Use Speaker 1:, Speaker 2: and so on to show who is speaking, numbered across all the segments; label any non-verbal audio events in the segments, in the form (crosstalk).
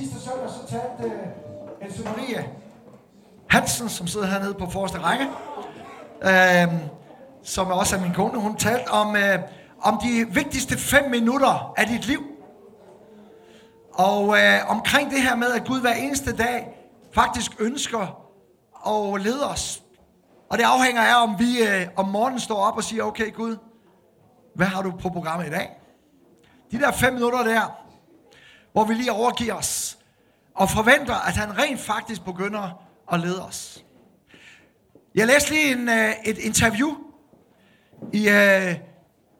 Speaker 1: sidste søndag, så talte uh, Else Marie Hansen, som sidder hernede på forreste række, uh, som også er min kone, hun talte om, uh, om de vigtigste fem minutter af dit liv. Og uh, omkring det her med, at Gud hver eneste dag faktisk ønsker at lede os. Og det afhænger af, om vi uh, om morgenen står op og siger, okay Gud, hvad har du på programmet i dag? De der fem minutter der, hvor vi lige overgiver os og forventer, at han rent faktisk begynder at lede os. Jeg læste lige en, øh, et interview i øh, uh,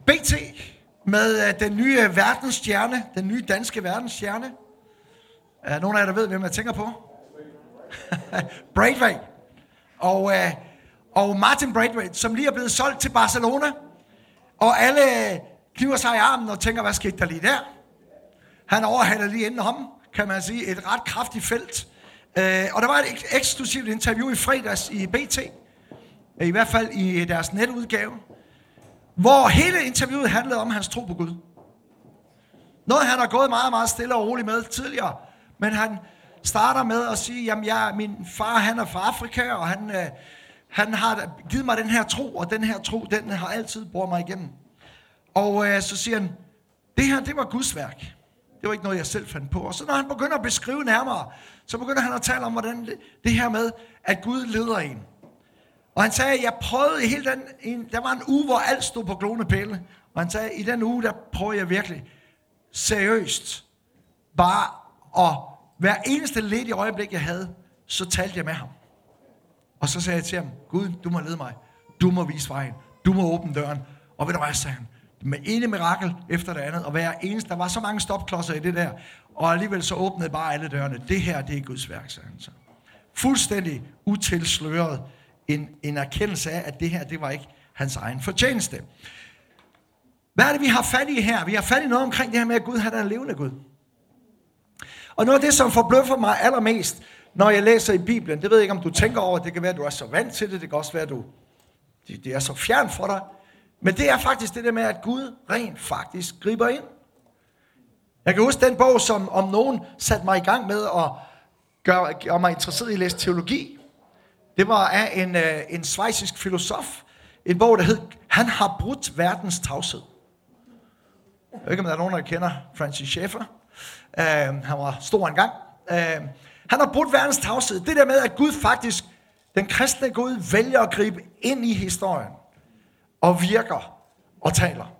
Speaker 1: BT med uh, den nye verdensstjerne, den nye danske verdensstjerne. Uh, nogle af jer, der ved, hvem jeg tænker på? (laughs) Braithwaite. Og, uh, og Martin Braithwaite, som lige er blevet solgt til Barcelona. Og alle kniver sig i armen og tænker, hvad skete der lige der? Han overhaler lige inden ham, kan man sige, et ret kraftigt felt. Øh, og der var et eksklusivt interview i fredags i BT, øh, i hvert fald i øh, deres netudgave, hvor hele interviewet handlede om hans tro på Gud. Noget, han har gået meget, meget stille og roligt med tidligere, men han starter med at sige, jamen jeg, min far han er fra Afrika, og han, øh, han har givet mig den her tro, og den her tro, den har altid brugt mig igennem. Og øh, så siger han, det her, det var Guds værk. Det var ikke noget, jeg selv fandt på. Og så når han begynder at beskrive nærmere, så begynder han at tale om, hvordan det, det her med, at Gud leder en. Og han sagde, jeg prøvede i hele den, en, der var en uge, hvor alt stod på glående pæle. Og han sagde, i den uge, der prøvede jeg virkelig seriøst bare at hver eneste led i øjeblik, jeg havde, så talte jeg med ham. Og så sagde jeg til ham, Gud, du må lede mig. Du må vise vejen. Du må åbne døren. Og ved du hvad, sagde han, med ene mirakel efter det andet, og hver eneste, der var så mange stopklodser i det der, og alligevel så åbnede bare alle dørene. Det her, det er Guds værk, sagde han så. Fuldstændig utilsløret en, en erkendelse af, at det her, det var ikke hans egen fortjeneste. Hvad er det, vi har fat i her? Vi har fat i noget omkring det her med, at Gud han er en levende Gud. Og noget af det, som forbløffer mig allermest, når jeg læser i Bibelen, det ved jeg ikke, om du tænker over, det kan være, at du er så vant til det, det kan også være, at du, det, det er så fjern for dig, men det er faktisk det der med, at Gud rent faktisk griber ind. Jeg kan huske den bog, som om nogen satte mig i gang med at gøre, gøre mig interesseret i at læse teologi. Det var af en, øh, en svejsisk filosof. En bog, der hed Han har brudt verdens tavshed. Jeg ved ikke, om der er nogen, der kender Francis Schaeffer. Uh, han var stor engang. Uh, han har brudt verdens tavshed. Det der med, at Gud faktisk, den kristne Gud, vælger at gribe ind i historien og virker og taler.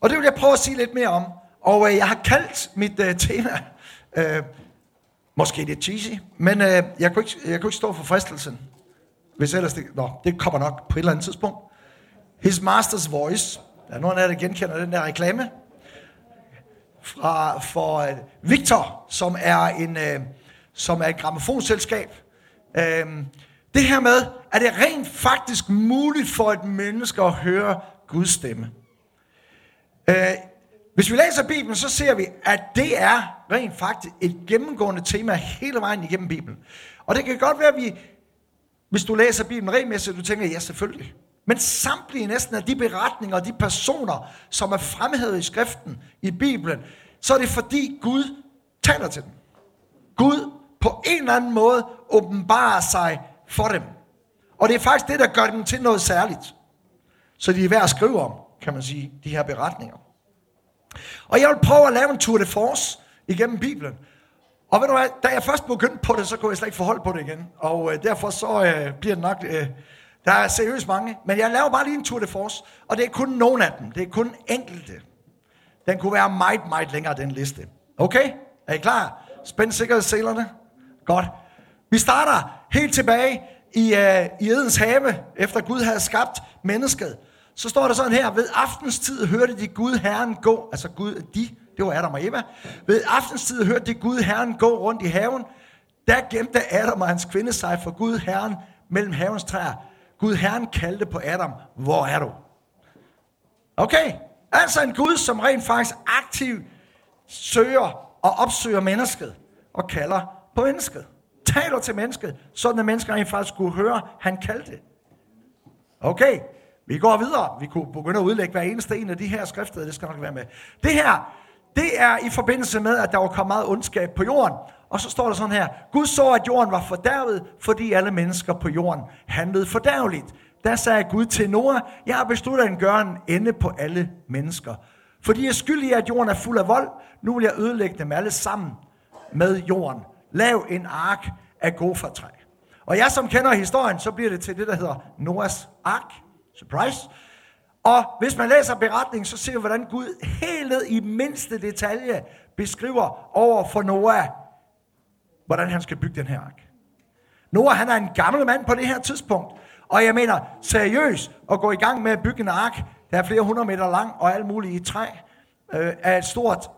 Speaker 1: Og det vil jeg prøve at sige lidt mere om. Og øh, jeg har kaldt mit øh, tema, øh, måske lidt cheesy, men øh, jeg, kunne ikke, jeg kunne ikke stå for fristelsen, hvis ellers det, nå, det kommer nok på et eller andet tidspunkt. His Master's Voice. Der er nogen af jer, der genkender den der reklame. Fra, for øh, Victor, som er en, øh, som er et gramofonselskab. Øh, det her med, er det rent faktisk muligt for et menneske at høre Guds stemme? Øh, hvis vi læser Bibelen, så ser vi, at det er rent faktisk et gennemgående tema hele vejen igennem Bibelen. Og det kan godt være, at vi, hvis du læser Bibelen regelmæssigt, du tænker, ja selvfølgelig. Men samtlige næsten af de beretninger og de personer, som er fremhævet i skriften, i Bibelen, så er det fordi Gud taler til dem. Gud på en eller anden måde åbenbarer sig for dem. Og det er faktisk det, der gør dem til noget særligt. Så de er værd at skrive om, kan man sige, de her beretninger. Og jeg vil prøve at lave en tour de force igennem Bibelen. Og ved du hvad, da jeg først begyndte på det, så kunne jeg slet ikke forholde på det igen. Og øh, derfor så øh, bliver det nok... Øh, der er seriøst mange. Men jeg laver bare lige en tour de force. Og det er kun nogen af dem. Det er kun enkelte. Den kunne være meget, meget længere, den liste. Okay? Er I klar? Spænd sikkerhedsselerne. Godt. Vi starter helt tilbage i, uh, i Edens have, efter Gud havde skabt mennesket. Så står der sådan her, ved aftenstid hørte de Gud Herren gå, altså Gud, de, det var Adam og Eva. Ved aftenstid hørte de Gud Herren gå rundt i haven. Der gemte Adam og hans kvinde sig for Gud Herren mellem havens træer. Gud Herren kaldte på Adam, hvor er du? Okay, altså en Gud, som rent faktisk aktivt søger og opsøger mennesket og kalder på mennesket taler til mennesket, sådan at mennesker rent faktisk skulle høre, han kaldte. Okay, vi går videre. Vi kunne begynde at udlægge hver eneste en af de her skrifter, det skal nok være med. Det her, det er i forbindelse med, at der var kommet meget ondskab på jorden, Og så står der sådan her, Gud så, at jorden var fordærvet, fordi alle mennesker på jorden handlede fordærveligt. Der sagde Gud til Noah, jeg har besluttet at gøre en ende på alle mennesker. Fordi jeg er skyldig at jorden er fuld af vold, nu vil jeg ødelægge dem alle sammen med jorden. Lav en ark af gofertræ. Og jeg som kender historien, så bliver det til det, der hedder Noahs ark. Surprise. Og hvis man læser beretningen, så ser vi, hvordan Gud helt ned i mindste detalje beskriver over for Noah, hvordan han skal bygge den her ark. Noah, han er en gammel mand på det her tidspunkt. Og jeg mener, seriøst at gå i gang med at bygge en ark, der er flere hundrede meter lang og alt muligt i træ, øh, er et stort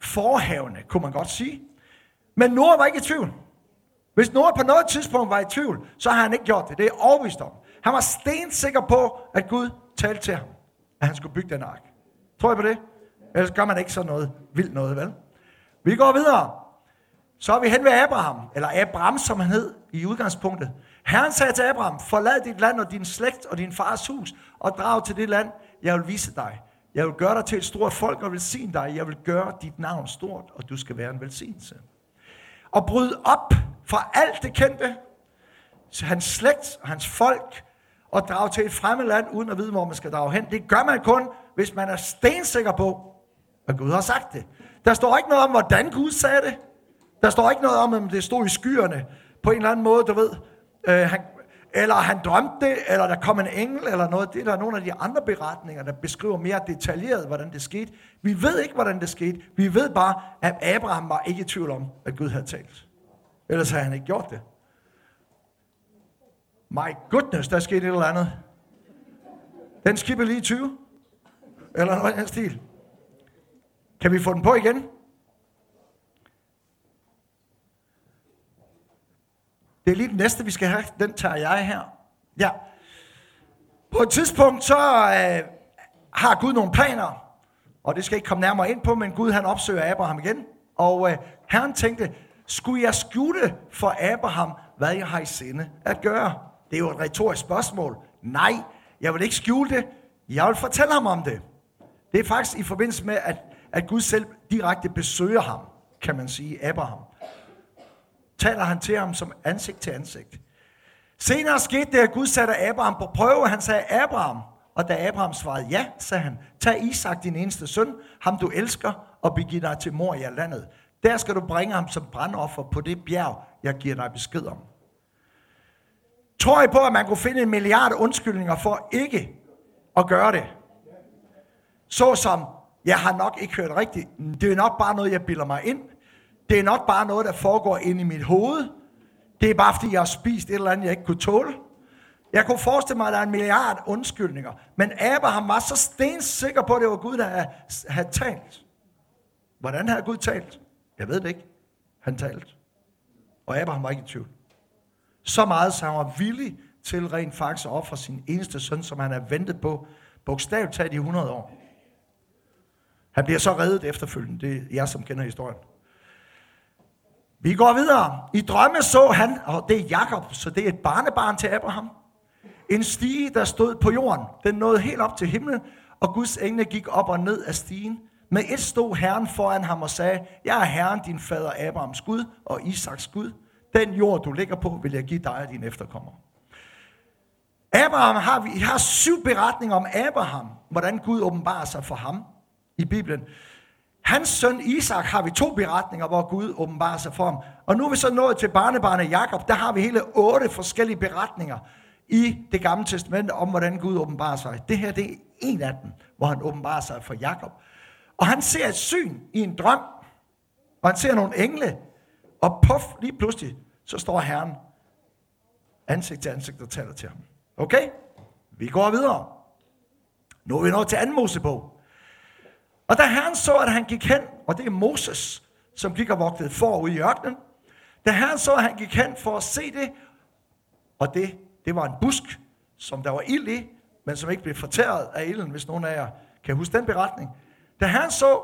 Speaker 1: forhavne, kunne man godt sige. Men Noah var ikke i tvivl. Hvis Noah på noget tidspunkt var i tvivl, så har han ikke gjort det. Det er overbevist om. Han var stensikker på, at Gud talte til ham, at han skulle bygge den ark. Tror I på det? Ellers gør man ikke sådan noget vildt noget, vel? Vi går videre. Så er vi hen ved Abraham, eller Abraham, som han hed i udgangspunktet. Herren sagde til Abraham, forlad dit land og din slægt og din fars hus, og drag til det land, jeg vil vise dig. Jeg vil gøre dig til et stort folk og velsigne dig. Jeg vil gøre dit navn stort, og du skal være en velsignelse. Og bryd op fra alt det kendte, hans slægt og hans folk, og drage til et fremmed land, uden at vide, hvor man skal drage hen. Det gør man kun, hvis man er stensikker på, at Gud har sagt det. Der står ikke noget om, hvordan Gud sagde det. Der står ikke noget om, om det stod i skyerne på en eller anden måde, du ved. Øh, han, eller han drømte det, eller der kom en engel, eller noget. Det er der nogle af de andre beretninger, der beskriver mere detaljeret, hvordan det skete. Vi ved ikke, hvordan det skete. Vi ved bare, at Abraham var ikke i tvivl om, at Gud havde talt. Ellers havde han ikke gjort det. My goodness, der skete et eller andet. Den skipper lige 20. Eller noget af stil. Kan vi få den på igen? Det er lige den næste, vi skal have. Den tager jeg her. Ja. På et tidspunkt, så øh, har Gud nogle planer. Og det skal jeg ikke komme nærmere ind på, men Gud han opsøger Abraham igen. Og øh, Herren tænkte, skulle jeg skjule for Abraham, hvad jeg har i sinde at gøre? Det er jo et retorisk spørgsmål. Nej, jeg vil ikke skjule det. Jeg vil fortælle ham om det. Det er faktisk i forbindelse med, at, at Gud selv direkte besøger ham, kan man sige, Abraham. Taler han til ham som ansigt til ansigt. Senere skete det, at Gud satte Abraham på prøve. Han sagde, Abraham, og da Abraham svarede ja, sagde han, tag Isak, din eneste søn, ham du elsker, og begiv dig til mor i landet. Der skal du bringe ham som brandoffer på det bjerg, jeg giver dig besked om. Tror I på, at man kunne finde en milliard undskyldninger for ikke at gøre det? Så som, jeg har nok ikke hørt rigtigt. Det er nok bare noget, jeg bilder mig ind. Det er nok bare noget, der foregår inde i mit hoved. Det er bare, fordi jeg har spist et eller andet, jeg ikke kunne tåle. Jeg kunne forestille mig, at der er en milliard undskyldninger. Men Abraham var så stensikker på, at det var Gud, der havde talt. Hvordan havde Gud talt? Jeg ved det ikke. Han talte. Og Abraham var ikke i tvivl. Så meget, så han var villig til rent faktisk at ofre sin eneste søn, som han har ventet på, bogstaveligt talt i 100 år. Han bliver så reddet efterfølgende. Det er jeg, som kender historien. Vi går videre. I drømme så han, og det er Jakob, så det er et barnebarn til Abraham. En stige, der stod på jorden. Den nåede helt op til himlen, og Guds engle gik op og ned af stigen. Med et stod Herren foran ham og sagde, jeg er Herren, din fader Abrahams Gud og Isaks Gud. Den jord, du ligger på, vil jeg give dig og dine efterkommere. Abraham har, vi har syv beretninger om Abraham, hvordan Gud åbenbarer sig for ham i Bibelen. Hans søn Isak har vi to beretninger, hvor Gud åbenbarer sig for ham. Og nu er vi så nået til barnebarnet Jakob. Der har vi hele otte forskellige beretninger i det gamle testamente om, hvordan Gud åbenbarer sig. Det her det er en af dem, hvor han åbenbarer sig for Jakob. Og han ser et syn i en drøm, og han ser nogle engle, og puff, lige pludselig, så står Herren ansigt til ansigt og taler til ham. Okay? Vi går videre. Nu er vi nået til anden Mosebog. Og da Herren så, at han gik hen, og det er Moses, som gik og vogtede forud i ørkenen, da Herren så, at han gik hen for at se det, og det, det var en busk, som der var ild i, men som ikke blev fortæret af ilden, hvis nogen af jer kan huske den beretning. Da Herren så,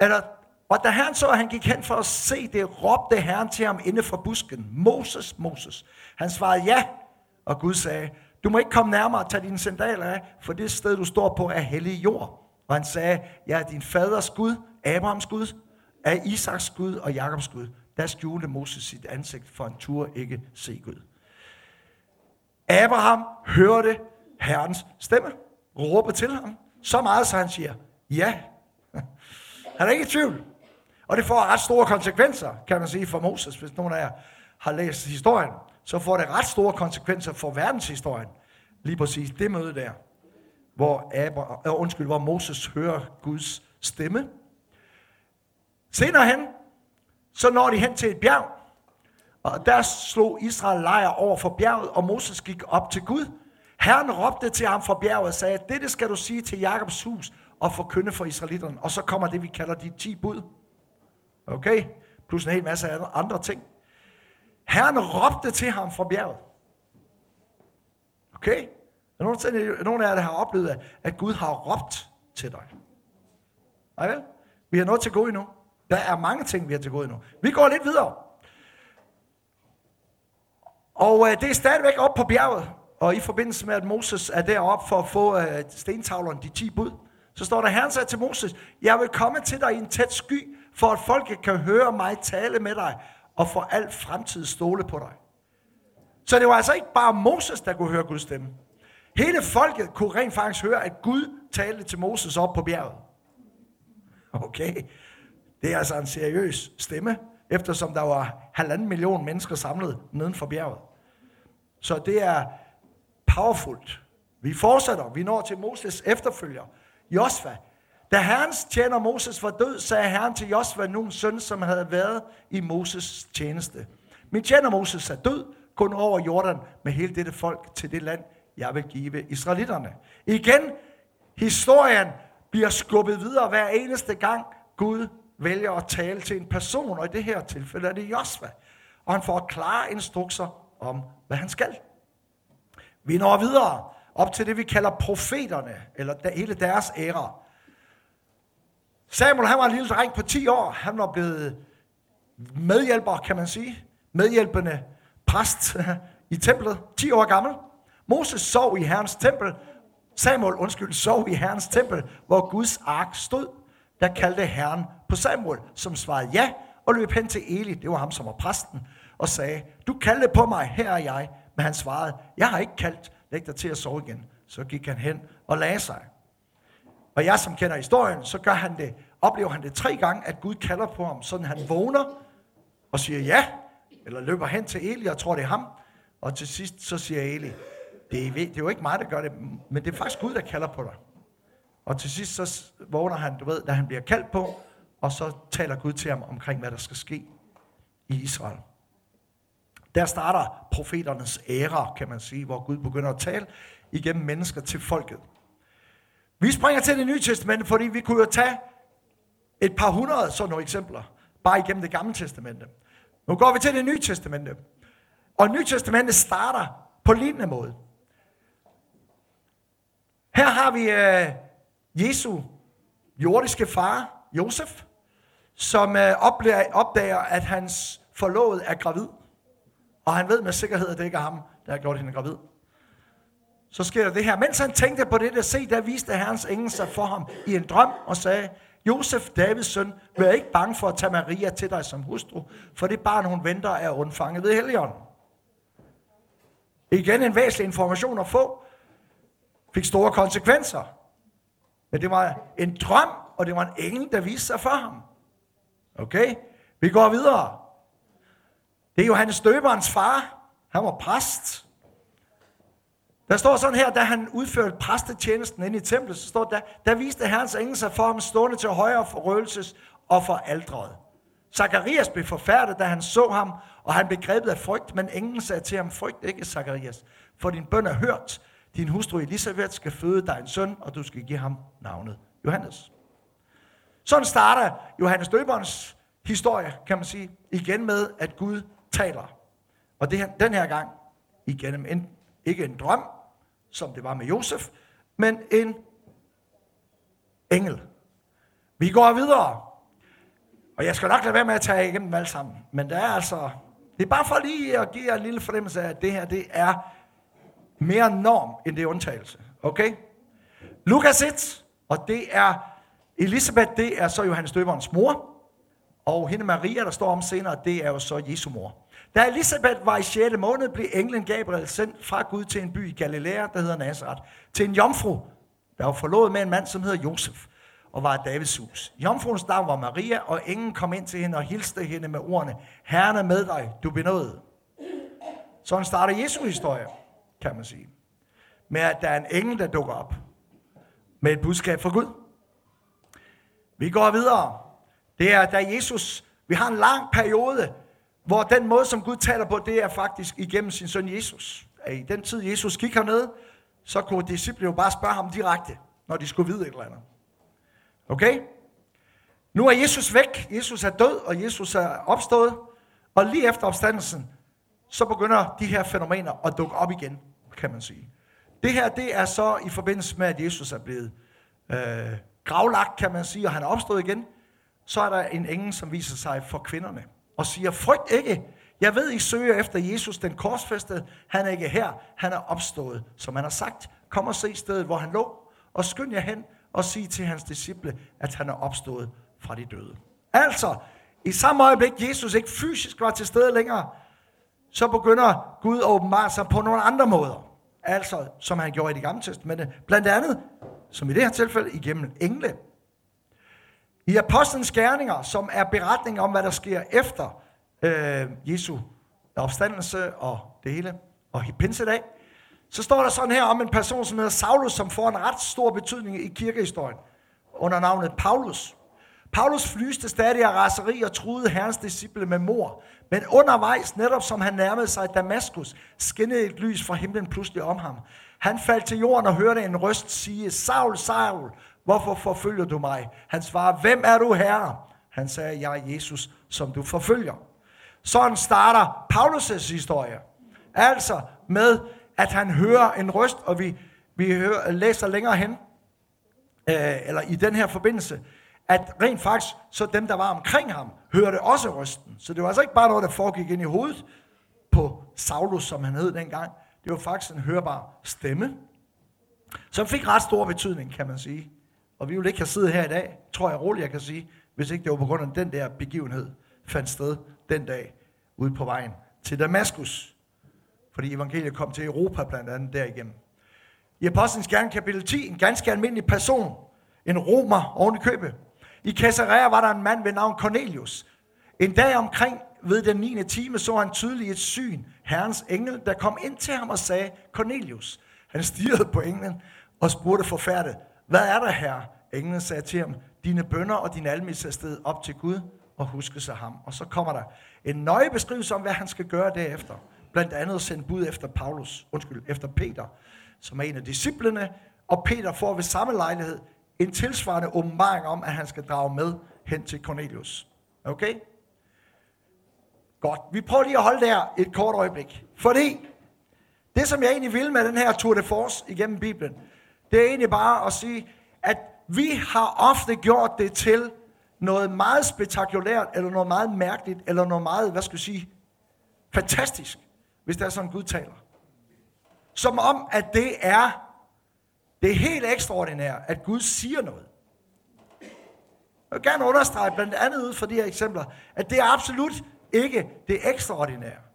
Speaker 1: eller, og da Herren så, at han gik hen for at se det, råbte Herren til ham inde fra busken, Moses, Moses. Han svarede ja, og Gud sagde, du må ikke komme nærmere og tage dine sandaler af, for det sted, du står på, er hellig jord. Og han sagde, jeg er din faders Gud, Abrahams Gud, af Isaks Gud og Jakobs Gud, der skjulte Moses sit ansigt, for han tur ikke se Gud. Abraham hørte Herrens stemme, råbe til ham, så meget, så han siger, ja. Han er ikke i tvivl. Og det får ret store konsekvenser, kan man sige, for Moses, hvis nogen af jer har læst historien. Så får det ret store konsekvenser for verdenshistorien. Lige præcis det møde der, hvor, Abraham, øh, undskyld, hvor Moses hører Guds stemme. Senere hen, så når de hen til et bjerg, og der slog Israel lejr over for bjerget, og Moses gik op til Gud. Herren råbte til ham fra bjerget og sagde, dette skal du sige til Jakobs hus og forkynde for israelitterne. Og så kommer det, vi kalder de 10 bud. Okay? Plus en hel masse andre ting. Herren råbte til ham fra bjerget. Okay? Er nogen, nogen af jer, der har oplevet, at Gud har råbt til dig? Nej vel? Vi har noget til gå endnu. Der er mange ting, vi har til gå endnu. Vi går lidt videre. Og øh, det er stadigvæk op på bjerget. Og i forbindelse med, at Moses er deroppe for at få øh, stentavlerne, de 10 bud, så står der, Herren sagde til Moses, jeg vil komme til dig i en tæt sky, for at folket kan høre mig tale med dig, og for al fremtid stole på dig. Så det var altså ikke bare Moses, der kunne høre Guds stemme. Hele folket kunne rent faktisk høre, at Gud talte til Moses op på bjerget. Okay, det er altså en seriøs stemme, eftersom der var halvanden million mennesker samlet neden for bjerget. Så det er powerfult. Vi fortsætter. Vi når til Moses efterfølger, Josva. Da Herrens tjener Moses var død, sagde Herren til Josva, nogen søn, som havde været i Moses tjeneste. Min tjener Moses er død, kun over Jordan med hele dette folk til det land, jeg vil give israelitterne. Igen, historien bliver skubbet videre hver eneste gang Gud vælger at tale til en person, og i det her tilfælde er det Josva. Og han får klare instrukser om, hvad han skal. Vi når videre op til det, vi kalder profeterne, eller hele deres æra. Samuel, han var en lille dreng på 10 år. Han var blevet medhjælper, kan man sige. Medhjælpende præst (laughs) i templet, 10 år gammel. Moses sov i Herrens tempel. Samuel, undskyld, sov i Herrens tempel, hvor Guds ark stod. Der kaldte Herren på Samuel, som svarede ja, og løb hen til Eli, det var ham, som var præsten, og sagde, du kaldte på mig, her er jeg. Men han svarede, jeg har ikke kaldt, læg dig til at sove igen. Så gik han hen og lagde sig. Og jeg, som kender historien, så gør han det, oplever han det tre gange, at Gud kalder på ham, sådan han vågner og siger ja, eller løber hen til Eli og tror, det er ham. Og til sidst så siger Eli, det er, det er jo ikke mig, der gør det, men det er faktisk Gud, der kalder på dig. Og til sidst så vågner han, du ved, da han bliver kaldt på, og så taler Gud til ham omkring, hvad der skal ske i Israel. Der starter profeternes æra, kan man sige, hvor Gud begynder at tale igennem mennesker til folket. Vi springer til det nye testamente, fordi vi kunne jo tage et par hundrede sådan nogle eksempler, bare igennem det gamle testamente. Nu går vi til det nye testamente. Og nye testamente starter på lignende måde. Her har vi øh, Jesu jordiske far, Josef, som øh, opdager, opdager, at hans forlovede er gravid. Og han ved med sikkerhed, at det ikke er ham, der har gjort hende gravid. Så sker der det her. Mens han tænkte på det, der se, der viste herrens engel sig for ham i en drøm og sagde, Josef, Davids søn, vær ikke bange for at tage Maria til dig som hustru, for det barn, hun venter, er undfanget ved Helligånden. Igen en væsentlig information at få. Fik store konsekvenser. Men det var en drøm, og det var en engel, der viste sig for ham. Okay? Vi går videre. Det er Johannes Døberens far. Han var præst. Der står sådan her, da han udførte præstetjenesten inde i templet, så står der, der viste Herrens engel sig for ham stående til højre for røgelses og for aldret. Zakarias blev forfærdet, da han så ham, og han blev grebet af frygt, men englen sagde til ham, frygt ikke, Zakarias, for din bøn er hørt. Din hustru Elisabeth skal føde dig en søn, og du skal give ham navnet Johannes. Sådan starter Johannes Døberens historie, kan man sige, igen med, at Gud taler. Og det her, den her gang igennem en, ikke en drøm, som det var med Josef, men en engel. Vi går videre. Og jeg skal nok lade være med at tage igennem dem alle sammen. Men det er altså, det er bare for lige at give jer en lille fornemmelse af, at det her, det er mere norm, end det er undtagelse. Okay? Lukas 1, og det er Elisabeth, det er så Johannes Døberens mor. Og hende Maria, der står om senere, det er jo så Jesu mor. Da Elisabeth var i 6. måned, blev englen Gabriel sendt fra Gud til en by i Galilea, der hedder Nazareth, til en jomfru, der var forlovet med en mand, som hedder Josef, og var Davids hus. Jomfruens navn var Maria, og ingen kom ind til hende og hilste hende med ordene, Herren er med dig, du benåede. Sådan starter Jesu historie, kan man sige. Med at der er en engel, der dukker op med et budskab fra Gud. Vi går videre. Det er, da Jesus, vi har en lang periode, hvor den måde, som Gud taler på, det er faktisk igennem sin søn Jesus. I den tid, Jesus gik hernede, så kunne disciplene jo bare spørge ham direkte, når de skulle vide et eller andet. Okay? Nu er Jesus væk, Jesus er død, og Jesus er opstået, og lige efter opstandelsen, så begynder de her fænomener at dukke op igen, kan man sige. Det her, det er så i forbindelse med, at Jesus er blevet øh, gravlagt, kan man sige, og han er opstået igen. Så er der en engel, som viser sig for kvinderne og siger, frygt ikke, jeg ved, I søger efter Jesus, den korsfæstede. Han er ikke her, han er opstået, som han har sagt. Kom og se stedet, hvor han lå, og skynd jer hen og sig til hans disciple, at han er opstået fra de døde. Altså, i samme øjeblik, Jesus ikke fysisk var til stede længere, så begynder Gud at åbenbare sig på nogle andre måder. Altså, som han gjorde i det gamle testamente. Blandt andet, som i det her tilfælde, igennem engle. I Apostlenes Gerninger, som er beretning om, hvad der sker efter øh, Jesu opstandelse og det hele, og pinsedag, så står der sådan her om en person, som hedder Saulus, som får en ret stor betydning i kirkehistorien, under navnet Paulus. Paulus flyste stadig af raseri og truede herrens disciple med mor. Men undervejs, netop som han nærmede sig Damaskus, skinnede et lys fra himlen pludselig om ham. Han faldt til jorden og hørte en røst sige, Saul, Saul, hvorfor forfølger du mig? Han svarer, hvem er du herre? Han sagde, jeg er Jesus, som du forfølger. Sådan starter Paulus' historie. Altså med, at han hører en røst, og vi, vi hører, læser længere hen, øh, eller i den her forbindelse, at rent faktisk, så dem, der var omkring ham, hørte også røsten. Så det var altså ikke bare noget, der foregik ind i hovedet på Saulus, som han hed dengang. Det var faktisk en hørbar stemme, som fik ret stor betydning, kan man sige. Og vi ville ikke have siddet her i dag, tror jeg roligt, jeg kan sige, hvis ikke det var på grund af den der begivenhed, fandt sted den dag ude på vejen til Damaskus. Fordi evangeliet kom til Europa blandt andet derigennem. I Apostlenes Gerne kapitel 10, en ganske almindelig person, en romer oven i købet, i Caesarea var der en mand ved navn Cornelius. En dag omkring ved den 9. time så han tydeligt et syn, herrens engel, der kom ind til ham og sagde, Cornelius. Han stirrede på englen og spurgte forfærdet, hvad er der her? Englen sagde til ham, dine bønder og din almisse sted op til Gud og huske sig ham. Og så kommer der en nøje beskrivelse om, hvad han skal gøre derefter. Blandt andet sende bud efter Paulus, undskyld, efter Peter, som er en af disciplene, og Peter får ved samme lejlighed en tilsvarende åbenbaring om, at han skal drage med hen til Cornelius. Okay? Godt. Vi prøver lige at holde der et kort øjeblik. Fordi det, som jeg egentlig vil med den her Tour de Force igennem Bibelen, det er egentlig bare at sige, at vi har ofte gjort det til noget meget spektakulært, eller noget meget mærkeligt, eller noget meget, hvad skal jeg sige, fantastisk, hvis der er sådan, Gud taler. Som om, at det er det er helt ekstraordinært, at Gud siger noget. Jeg vil gerne understrege blandt andet ud fra de her eksempler, at det er absolut ikke det ekstraordinære.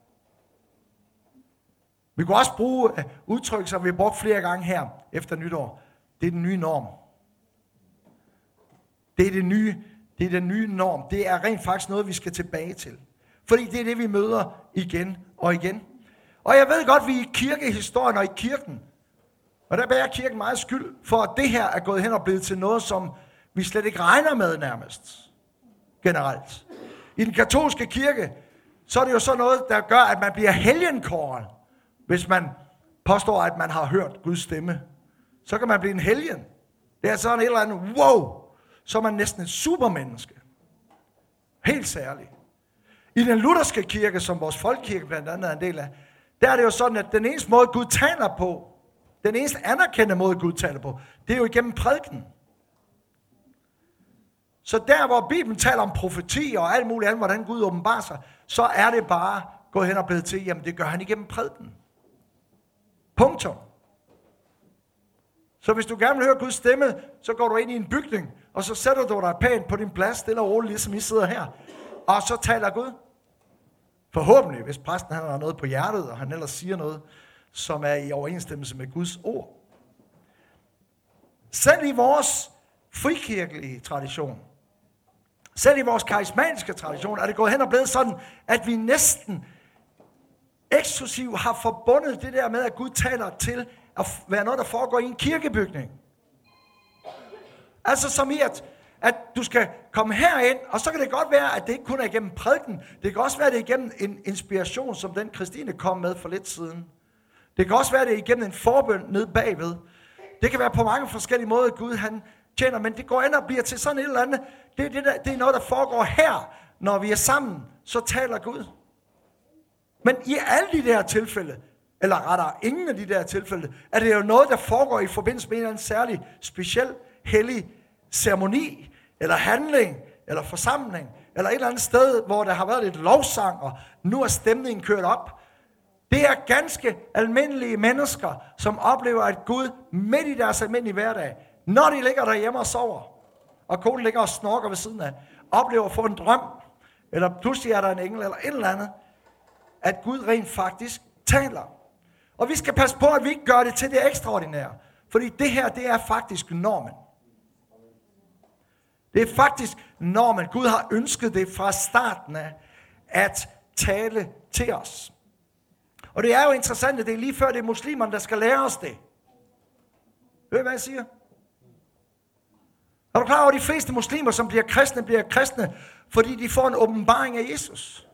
Speaker 1: Vi kunne også bruge øh, udtryk, som vi har brugt flere gange her efter nytår. Det er den nye norm. Det er det nye, det er den nye norm. Det er rent faktisk noget, vi skal tilbage til. Fordi det er det, vi møder igen og igen. Og jeg ved godt, vi vi i kirkehistorien og i kirken og der bærer kirken meget skyld for, at det her er gået hen og blevet til noget, som vi slet ikke regner med nærmest. Generelt. I den katolske kirke, så er det jo så noget, der gør, at man bliver helgenkåret, hvis man påstår, at man har hørt Guds stemme. Så kan man blive en helgen. Det er sådan et eller andet, wow, så er man næsten et supermenneske. Helt særligt. I den lutherske kirke, som vores folkekirke blandt andet er en del af, der er det jo sådan, at den eneste måde, Gud taler på, den eneste anerkendte måde, Gud taler på, det er jo igennem prædiken. Så der, hvor Bibelen taler om profeti og alt muligt andet, hvordan Gud åbenbarer sig, så er det bare gået hen og blevet til, jamen det gør han igennem prædiken. Punktum. Så hvis du gerne vil høre Guds stemme, så går du ind i en bygning, og så sætter du dig pænt på din plads, stille og roligt, ligesom I sidder her. og så taler Gud. Forhåbentlig, hvis præsten han har noget på hjertet, og han ellers siger noget, som er i overensstemmelse med Guds ord. Selv i vores frikirkelige tradition, selv i vores karismatiske tradition, er det gået hen og blevet sådan, at vi næsten eksklusiv har forbundet det der med, at Gud taler til at være noget, der foregår i en kirkebygning. Altså som i, at, at du skal komme herind, og så kan det godt være, at det ikke kun er igennem prædiken. Det kan også være, at det er igennem en inspiration, som den Christine kom med for lidt siden. Det kan også være, at det er igennem en forbøn ned bagved. Det kan være på mange forskellige måder, Gud han tjener, men det går ind og bliver til sådan et eller andet. Det, det, der, det er noget, der foregår her, når vi er sammen, så taler Gud. Men i alle de der tilfælde, eller rettere ingen af de der tilfælde, er det jo noget, der foregår i forbindelse med en eller anden særlig, speciel, hellig ceremoni, eller handling, eller forsamling, eller et eller andet sted, hvor der har været lidt lovsang, og nu er stemningen kørt op. Det er ganske almindelige mennesker, som oplever, at Gud midt i deres almindelige hverdag, når de ligger derhjemme og sover, og konen ligger og snorker ved siden af, oplever at få en drøm, eller pludselig er der en engel, eller et eller andet, at Gud rent faktisk taler. Og vi skal passe på, at vi ikke gør det til det ekstraordinære. Fordi det her, det er faktisk normen. Det er faktisk normen. Gud har ønsket det fra starten af, at tale til os. Og det er jo interessant, at det er lige før det er muslimerne, der skal lære os det. Hør hvad jeg siger? Er du klar over, at de fleste muslimer, som bliver kristne, bliver kristne, fordi de får en åbenbaring af Jesus?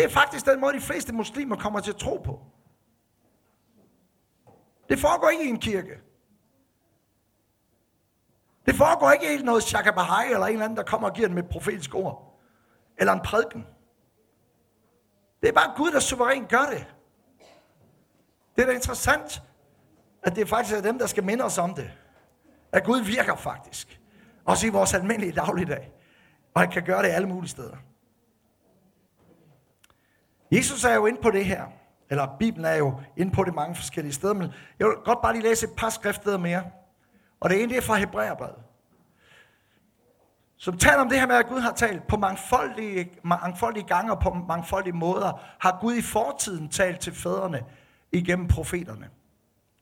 Speaker 1: Det er faktisk den måde, de fleste muslimer kommer til at tro på. Det foregår ikke i en kirke. Det foregår ikke i noget shakabahai eller en eller anden, der kommer og giver dem et profetisk ord. Eller en prædiken. Det er bare Gud, der suverænt gør det. Det er da interessant, at det faktisk er dem, der skal minde os om det. At Gud virker faktisk. Også i vores almindelige dagligdag. Og han kan gøre det alle mulige steder. Jesus er jo inde på det her. Eller Bibelen er jo inde på det mange forskellige steder. Men jeg vil godt bare lige læse et par skriftsteder mere. Og det ene det er fra Hebræerbrevet. Som taler om det her med, at Gud har talt på mangfoldige, mangfoldige gange og på mangfoldige måder, har Gud i fortiden talt til fædrene igennem profeterne.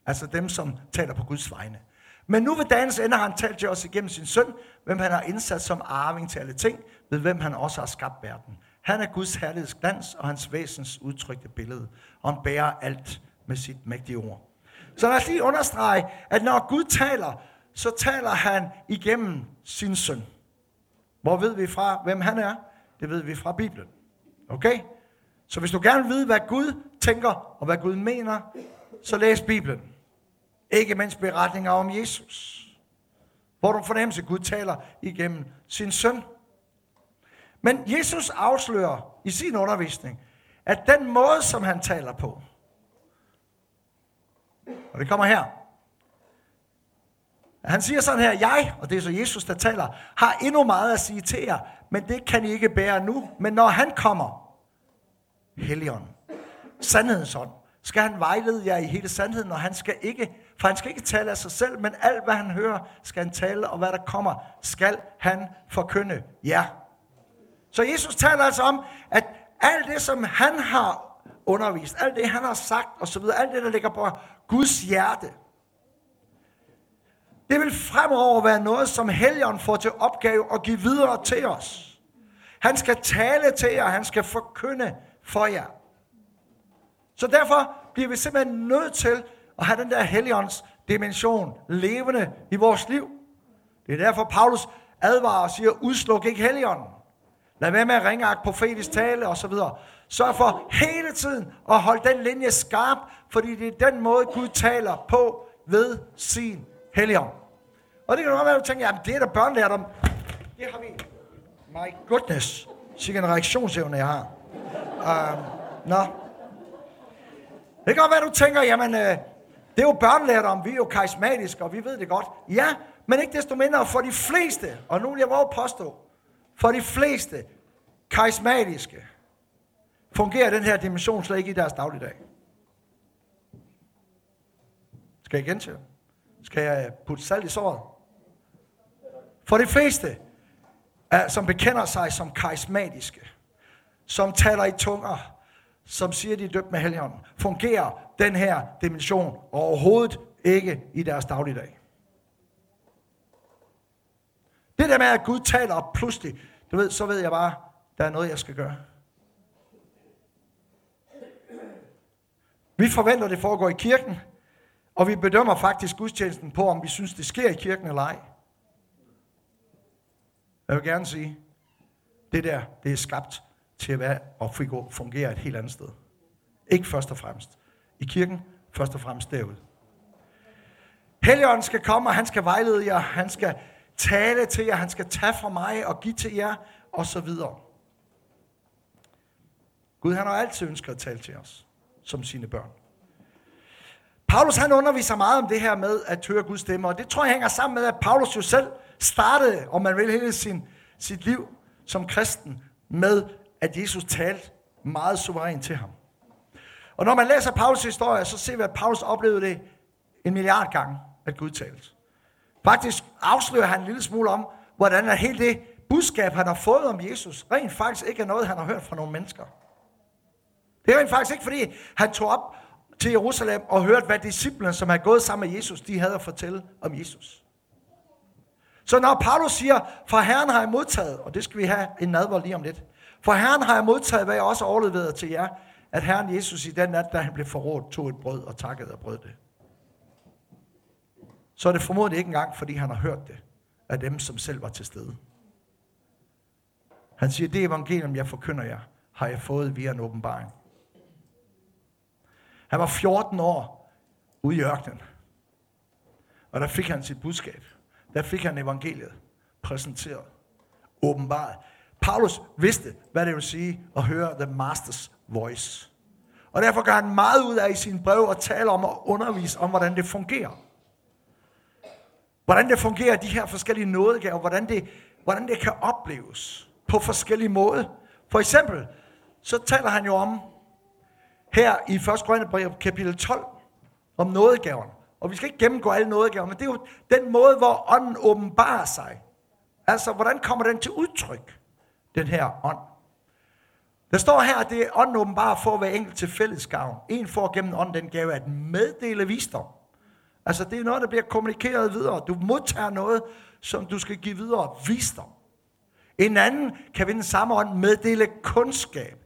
Speaker 1: Altså dem, som taler på Guds vegne. Men nu ved dagens ende har han talt til os igennem sin søn, hvem han har indsat som arving til alle ting, ved hvem han også har skabt verden. Han er Guds herligheds glans og hans væsens udtrykte billede, og han bærer alt med sit mægtige ord. Så lad os lige understrege, at når Gud taler, så taler han igennem sin søn. Hvor ved vi fra, hvem han er? Det ved vi fra Bibelen. Okay? Så hvis du gerne vil vide, hvad Gud tænker og hvad Gud mener, så læs Bibelen. Ikke mindst beretninger om Jesus. Hvor du fornemmer, at Gud taler igennem sin søn. Men Jesus afslører i sin undervisning, at den måde, som han taler på, og det kommer her, han siger sådan her, jeg, og det er så Jesus, der taler, har endnu meget at sige til jer, men det kan I ikke bære nu. Men når han kommer, Helligånden, sandhedens ånd, skal han vejlede jer i hele sandheden, og han skal ikke, for han skal ikke tale af sig selv, men alt hvad han hører, skal han tale, og hvad der kommer, skal han forkynde jer. Så Jesus taler altså om, at alt det, som han har undervist, alt det, han har sagt osv., alt det, der ligger på Guds hjerte, det vil fremover være noget, som Helligånden får til opgave at give videre til os. Han skal tale til jer, han skal forkynde for jer. Så derfor bliver vi simpelthen nødt til at have den der Helligånds dimension levende i vores liv. Det er derfor, Paulus advarer og siger, udsluk ikke Helligånden. Lad være med at ringe profetisk tale osv. Sørg for hele tiden at holde den linje skarp, fordi det er den måde, Gud taler på ved sin helligånd. Og det kan godt være, at du tænker, jamen det er der om. Det har vi. My goodness. Sikke en reaktionsevne, jeg har. Uh, Nå. Det kan godt være, at du tænker, jamen uh, det er jo om. vi er jo karismatiske, og vi ved det godt. Ja, men ikke desto mindre for de fleste, og nu vil jeg våge påstå, for de fleste karismatiske, fungerer den her dimension slet ikke i deres dagligdag. Skal jeg gentage? Skal jeg putte salt i såret? For de fleste som bekender sig som karismatiske, som taler i tunger, som siger, de er døbt med helgen, fungerer den her dimension overhovedet ikke i deres dagligdag. Det der med, at Gud taler op pludselig, du ved, så ved jeg bare, der er noget, jeg skal gøre. Vi forventer, det foregår i kirken, og vi bedømmer faktisk gudstjenesten på, om vi synes, det sker i kirken eller ej. Jeg vil gerne sige, det der, det er skabt til at være og fungere et helt andet sted. Ikke først og fremmest i kirken, først og fremmest derude. Helligånden skal komme, og han skal vejlede jer, han skal tale til jer, han skal tage fra mig og give til jer, og så videre. Gud han har altid ønsket at tale til os, som sine børn. Paulus han underviser meget om det her med at høre Guds stemme, og det tror jeg hænger sammen med, at Paulus jo selv startede, om man vil hele sin, sit liv som kristen, med at Jesus talte meget suverænt til ham. Og når man læser Paulus historie, så ser vi, at Paulus oplevede det en milliard gange, at Gud talte. Faktisk afslører han en lille smule om, hvordan er hele det budskab, han har fået om Jesus, rent faktisk ikke er noget, han har hørt fra nogle mennesker. Det er rent faktisk ikke, fordi han tog op til Jerusalem og hørte, hvad disciplene, som er gået sammen med Jesus, de havde at fortælle om Jesus. Så når Paulus siger, for Herren har jeg modtaget, og det skal vi have en nadvold lige om lidt, for Herren har jeg modtaget, hvad jeg også overleverede til jer, at Herren Jesus i den nat, da han blev forrådt, tog et brød og takkede og brød det. Så er det formodentlig ikke engang, fordi han har hørt det af dem, som selv var til stede. Han siger, det evangelium, jeg forkynder jer, har jeg fået via en åbenbaring. Han var 14 år ude i ørkenen. Og der fik han sit budskab. Der fik han evangeliet præsenteret, åbenbart. Paulus vidste, hvad det vil sige at høre the master's voice. Og derfor gør han meget ud af i sin brev at tale om og undervise om, hvordan det fungerer. Hvordan det fungerer, de her forskellige nådegaver, hvordan det, hvordan det kan opleves på forskellige måder. For eksempel, så taler han jo om, her i 1. Grønne kapitel 12, om nådegaverne. Og vi skal ikke gennemgå alle nådegaver, men det er jo den måde, hvor ånden åbenbarer sig. Altså, hvordan kommer den til udtryk, den her ånd? Der står her, at det er ånden åbenbarer for at være enkelt til fællesgavn. En får gennem ånden den gave at meddele visdom. Altså, det er noget, der bliver kommunikeret videre. Du modtager noget, som du skal give videre. Visdom. En anden kan ved den samme ånd meddele kundskab.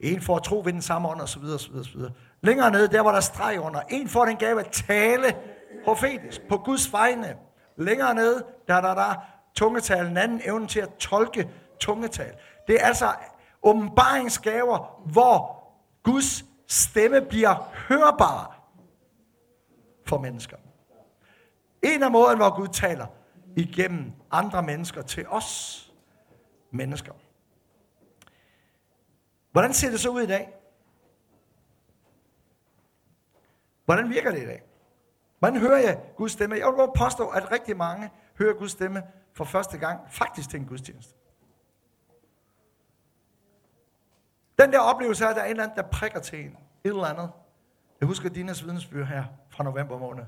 Speaker 1: En får tro ved den samme ånd, og så videre, så videre, så videre. Længere nede, der var der streg under. En får den gave at tale profetisk på Guds vegne. Længere nede, der er der, der tungetal. En anden evne til at tolke tungetal. Det er altså åbenbaringsgaver, hvor Guds stemme bliver hørbar for mennesker. En af måden, hvor Gud taler igennem andre mennesker til os mennesker. Hvordan ser det så ud i dag? Hvordan virker det i dag? Hvordan hører jeg Guds stemme? Jeg vil påstå, at rigtig mange hører Guds stemme for første gang, faktisk til en gudstjeneste. Den der oplevelse er, at der er en eller anden, der prikker til en. Et eller andet. Jeg husker Dinas vidensbyr her fra november måned.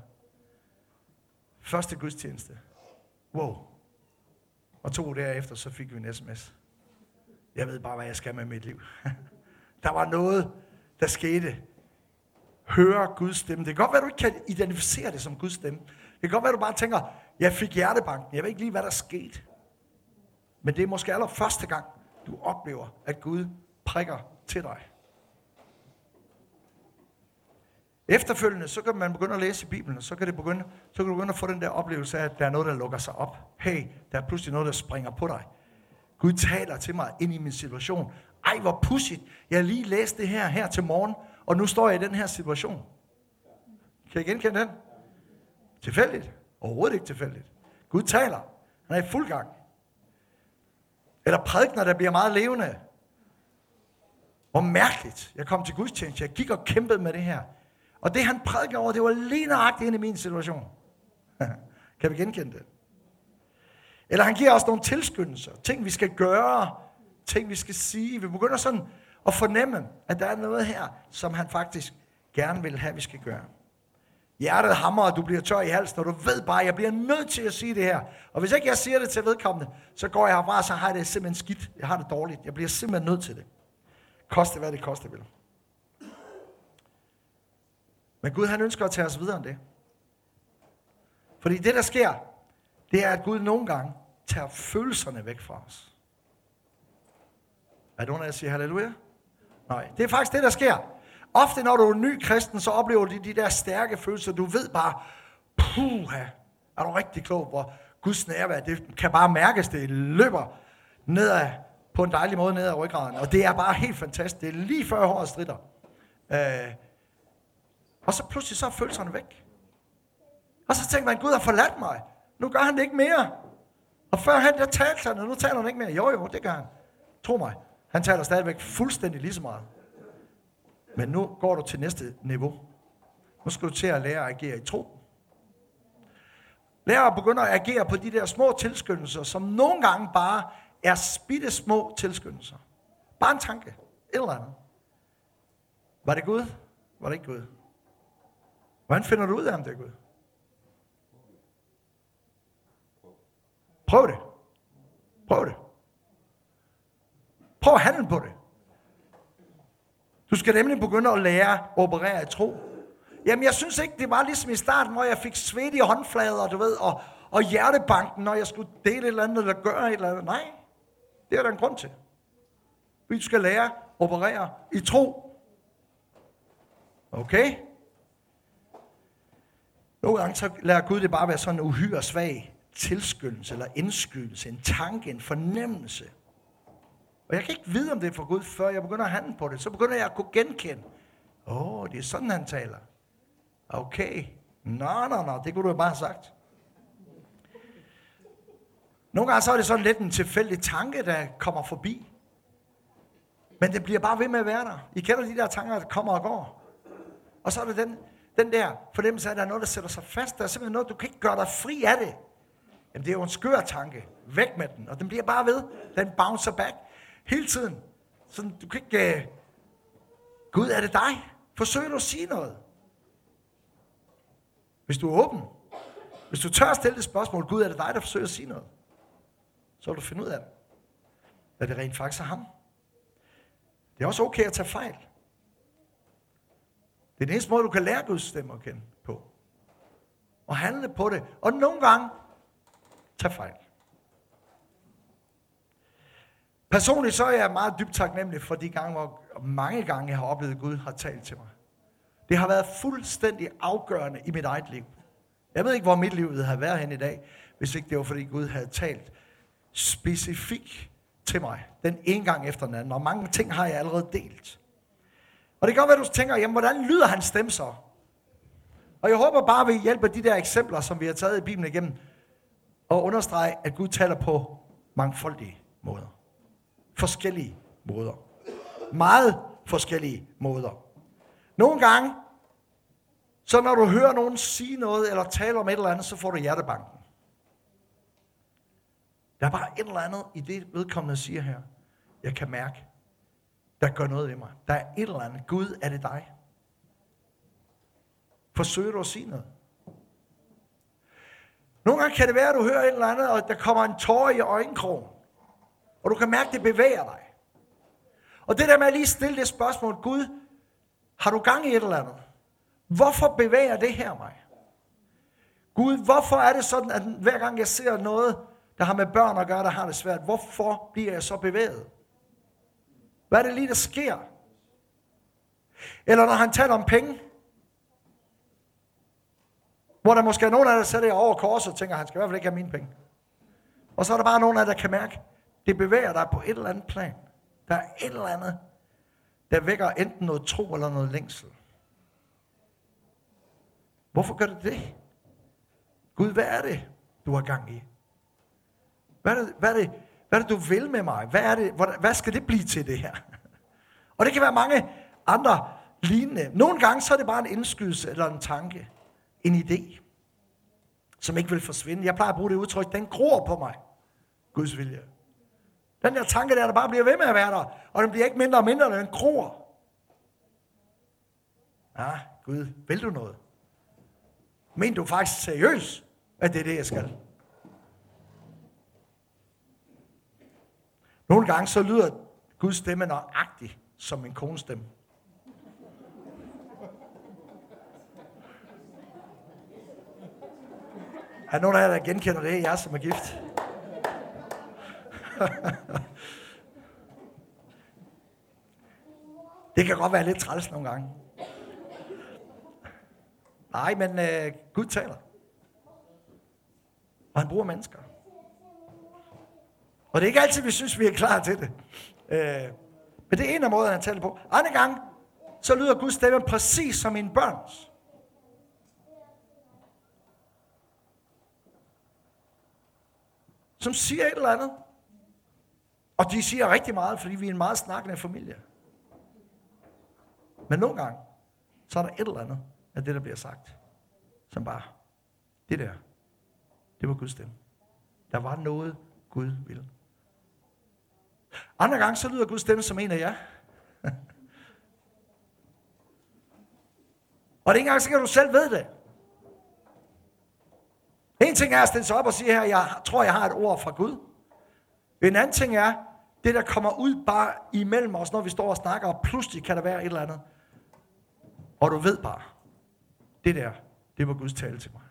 Speaker 1: Første gudstjeneste. Wow. Og to derefter, så fik vi en sms. Jeg ved bare, hvad jeg skal med mit liv. (laughs) der var noget, der skete. Høre Guds stemme. Det kan godt være, du ikke kan identificere det som Guds stemme. Det kan godt være, du bare tænker, jeg fik hjertebanken. Jeg ved ikke lige, hvad der skete. Men det er måske aller første gang, du oplever, at Gud prikker til dig. Efterfølgende, så kan man begynde at læse i Bibelen, og så kan, det begynde, så kan du begynde at få den der oplevelse af, at der er noget, der lukker sig op. Hey, der er pludselig noget, der springer på dig. Gud taler til mig ind i min situation. Ej, hvor pudsigt. Jeg lige læste det her her til morgen, og nu står jeg i den her situation. Kan I genkende den? Tilfældigt? Overhovedet ikke tilfældigt. Gud taler. Han er i fuld gang. Eller prædikner, der bliver meget levende. Hvor mærkeligt. Jeg kom til gudstjeneste. Jeg gik og kæmpede med det her. Og det han prædikede over, det var lige nøjagtigt ind i min situation. (laughs) kan vi genkende det? Eller han giver os nogle tilskyndelser, ting vi skal gøre, ting vi skal sige. Vi begynder sådan at fornemme, at der er noget her, som han faktisk gerne vil have, vi skal gøre. hjertet hammer, og du bliver tør i halsen, og du ved bare, at jeg bliver nødt til at sige det her. Og hvis ikke jeg siger det til vedkommende, så går jeg herfra, så har jeg det simpelthen skidt. Jeg har det dårligt. Jeg bliver simpelthen nødt til det. Koste hvad det koste vil. Men Gud han ønsker at tage os videre end det. Fordi det der sker, det er at Gud nogle gange tager følelserne væk fra os. Er det nogen af jer, siger halleluja? Nej, det er faktisk det, der sker. Ofte når du er ny kristen, så oplever du de der stærke følelser. Du ved bare, puha, er du rigtig klog, hvor Guds nærvær, det kan bare mærkes, det løber nedad på en dejlig måde ned ad ryggraden. Og det er bare helt fantastisk. Det er lige før håret strider. Øh, og så pludselig så er følelserne væk. Og så tænkte man, Gud har forladt mig. Nu gør han det ikke mere. Og før han der talte han, og nu taler han ikke mere. Jo, jo, det gør han. Tro mig. Han taler stadigvæk fuldstændig lige så meget. Men nu går du til næste niveau. Nu skal du til at lære at agere i tro. Lære at begynde at agere på de der små tilskyndelser, som nogle gange bare er spidte små tilskyndelser. Bare en tanke. Et eller andet. Var det Gud? Var det ikke Gud? Hvordan finder du ud af, om det er Gud? Prøv det. Prøv det. Prøv at handle på det. Du skal nemlig begynde at lære at operere i tro. Jamen, jeg synes ikke, det var ligesom i starten, hvor jeg fik svedt i håndflader, du ved, og, og hjertebanken, når jeg skulle dele et eller andet, eller gøre et eller andet. Nej, det er der en grund til. Vi skal lære at operere i tro. Okay? Nogle gange så lader Gud det bare være sådan en uhyre svag tilskyndelse eller indskydelse, en tanke, en fornemmelse. Og jeg kan ikke vide, om det er for Gud, før jeg begynder at handle på det. Så begynder jeg at kunne genkende. Åh, oh, det er sådan, han taler. Okay. Nå, nå, nå, det kunne du bare have sagt. Nogle gange så er det sådan lidt en tilfældig tanke, der kommer forbi. Men det bliver bare ved med at være der. I kender de der tanker, der kommer og går. Og så er det den, den der fornemmelse af, at der er noget, der sætter sig fast. Der er simpelthen noget, du kan ikke gøre dig fri af det. Jamen, det er jo en skør tanke. Væk med den. Og den bliver bare ved. Den bouncer back. Hele tiden. Så du kan ikke... Uh... Gud, er det dig? Forsøg du at sige noget. Hvis du er åben. Hvis du tør at stille det spørgsmål, Gud, er det dig, der forsøger at sige noget? Så vil du finde ud af det. Hvad det rent faktisk er ham. Det er også okay at tage fejl. Det er den eneste måde, du kan lære Guds stemme at kende på. Og handle på det. Og nogle gange, tage fejl. Personligt så er jeg meget dybt taknemmelig for de gange, hvor mange gange jeg har oplevet, at Gud har talt til mig. Det har været fuldstændig afgørende i mit eget liv. Jeg ved ikke, hvor mit liv havde været hen i dag, hvis ikke det var, fordi Gud havde talt specifikt til mig, den ene gang efter den anden. Og mange ting har jeg allerede delt. Og det kan godt være, at du tænker, jamen, hvordan lyder hans stemme så? Og jeg håber bare, at vi hjælper de der eksempler, som vi har taget i Bibelen igennem, og understrege, at Gud taler på mangfoldige måder. Forskellige måder. Meget forskellige måder. Nogle gange, så når du hører nogen sige noget, eller tale om et eller andet, så får du hjertebanken. Der er bare et eller andet i det, vedkommende siger her. Jeg kan mærke, der gør noget ved mig. Der er et eller andet. Gud, er det dig? Forsøger du at sige noget? Nogle gange kan det være, at du hører et eller andet, og der kommer en tårer i øjenkrogen. Og du kan mærke, at det bevæger dig. Og det der med at lige stille det spørgsmål, Gud, har du gang i et eller andet? Hvorfor bevæger det her mig? Gud, hvorfor er det sådan, at hver gang jeg ser noget, der har med børn at gøre, der har det svært, hvorfor bliver jeg så bevæget? Hvad er det lige, der sker? Eller når han taler om penge, hvor der måske er nogen af jer, der sætter over korset og tænker, han skal i hvert fald ikke have mine penge. Og så er der bare nogen af jer, der kan mærke, det bevæger dig på et eller andet plan. Der er et eller andet, der vækker enten noget tro eller noget længsel. Hvorfor gør det det? Gud, hvad er det, du har gang i? Hvad er det, hvad er det, hvad er det du vil med mig? Hvad, er det, hvad skal det blive til det her? Og det kan være mange andre lignende. Nogle gange så er det bare en indskydelse eller en tanke en idé, som ikke vil forsvinde. Jeg plejer at bruge det udtryk, den gror på mig. Guds vilje. Den der tanke der, der bare bliver ved med at være der, og den bliver ikke mindre og mindre, den gror. Ja, Gud, vil du noget? Men du faktisk seriøst, at det er det, jeg skal? Nogle gange så lyder Guds stemme nøjagtigt som en kones stemme. Er nogen af jer, der genkender det? Jeg som er gift. (laughs) det kan godt være lidt træls nogle gange. Nej, men øh, Gud taler. Og han bruger mennesker. Og det er ikke altid, vi synes, vi er klar til det. Øh, men det er en af måderne, han taler på. Andre gang, så lyder Guds stemme præcis som en børns. Som siger et eller andet. Og de siger rigtig meget, fordi vi er en meget snakkende familie. Men nogle gange, så er der et eller andet af det, der bliver sagt, som bare, det der, det var Guds stemme. Der var noget, Gud ville. Andre gange, så lyder Guds stemme som en af jer. (laughs) Og det er ikke engang sikkert, at du selv ved det. En ting er at stille sig op og sige her, jeg tror, jeg har et ord fra Gud. En anden ting er, det der kommer ud bare imellem os, når vi står og snakker, og pludselig kan der være et eller andet. Og du ved bare, det der, det var Guds tale til mig.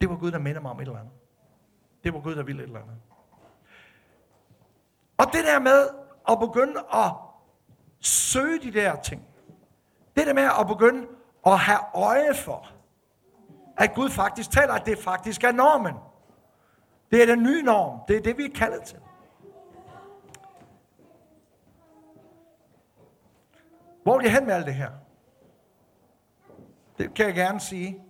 Speaker 1: Det var Gud, der minder mig om et eller andet. Det var Gud, der ville et eller andet. Og det der med at begynde at søge de der ting. Det der med at begynde at have øje for, at Gud faktisk taler, at det faktisk er normen. Det er den nye norm. Det er det, vi er kaldet til. Hvor vil jeg hen med alt det her? Det kan jeg gerne sige.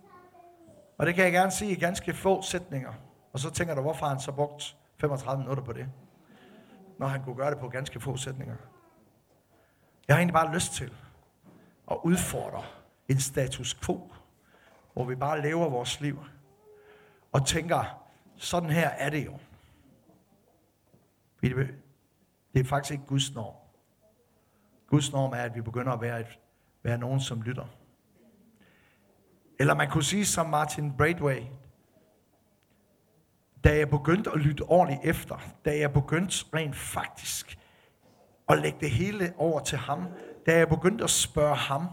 Speaker 1: Og det kan jeg gerne sige i ganske få sætninger. Og så tænker du, hvorfor har han så brugt 35 minutter på det? Når han kunne gøre det på ganske få sætninger. Jeg har egentlig bare lyst til at udfordre en status quo, hvor vi bare lever vores liv og tænker, sådan her er det jo. Det er faktisk ikke Guds norm. Guds norm er, at vi begynder at være, et, være nogen, som lytter. Eller man kunne sige som Martin Braithwaite, da jeg begyndte at lytte ordentligt efter, da jeg begyndte rent faktisk at lægge det hele over til ham, da jeg begyndte at spørge ham,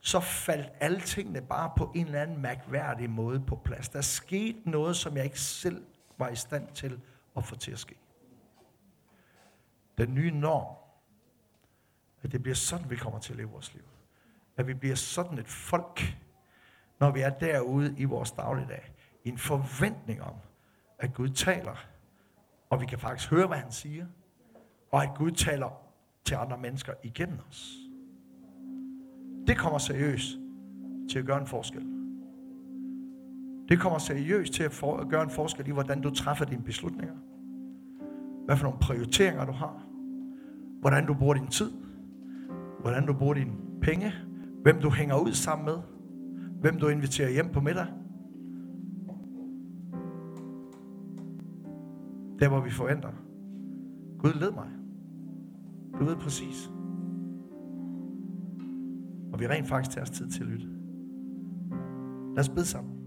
Speaker 1: så faldt alle tingene bare på en eller anden mærkværdig måde på plads. Der skete noget, som jeg ikke selv var i stand til at få til at ske. Den nye norm, at det bliver sådan, vi kommer til at leve vores liv. At vi bliver sådan et folk, når vi er derude i vores dagligdag. I en forventning om, at Gud taler, og vi kan faktisk høre, hvad han siger, og at Gud taler til andre mennesker igennem os. Det kommer seriøst til at gøre en forskel. Det kommer seriøst til at, for, at gøre en forskel i, hvordan du træffer dine beslutninger. Hvad for nogle prioriteringer du har. Hvordan du bruger din tid. Hvordan du bruger dine penge. Hvem du hænger ud sammen med. Hvem du inviterer hjem på middag. Der hvor vi forventer. Gud led mig. Du ved præcis. Og vi rent faktisk tager os tid til at lytte. Lad os bede sammen.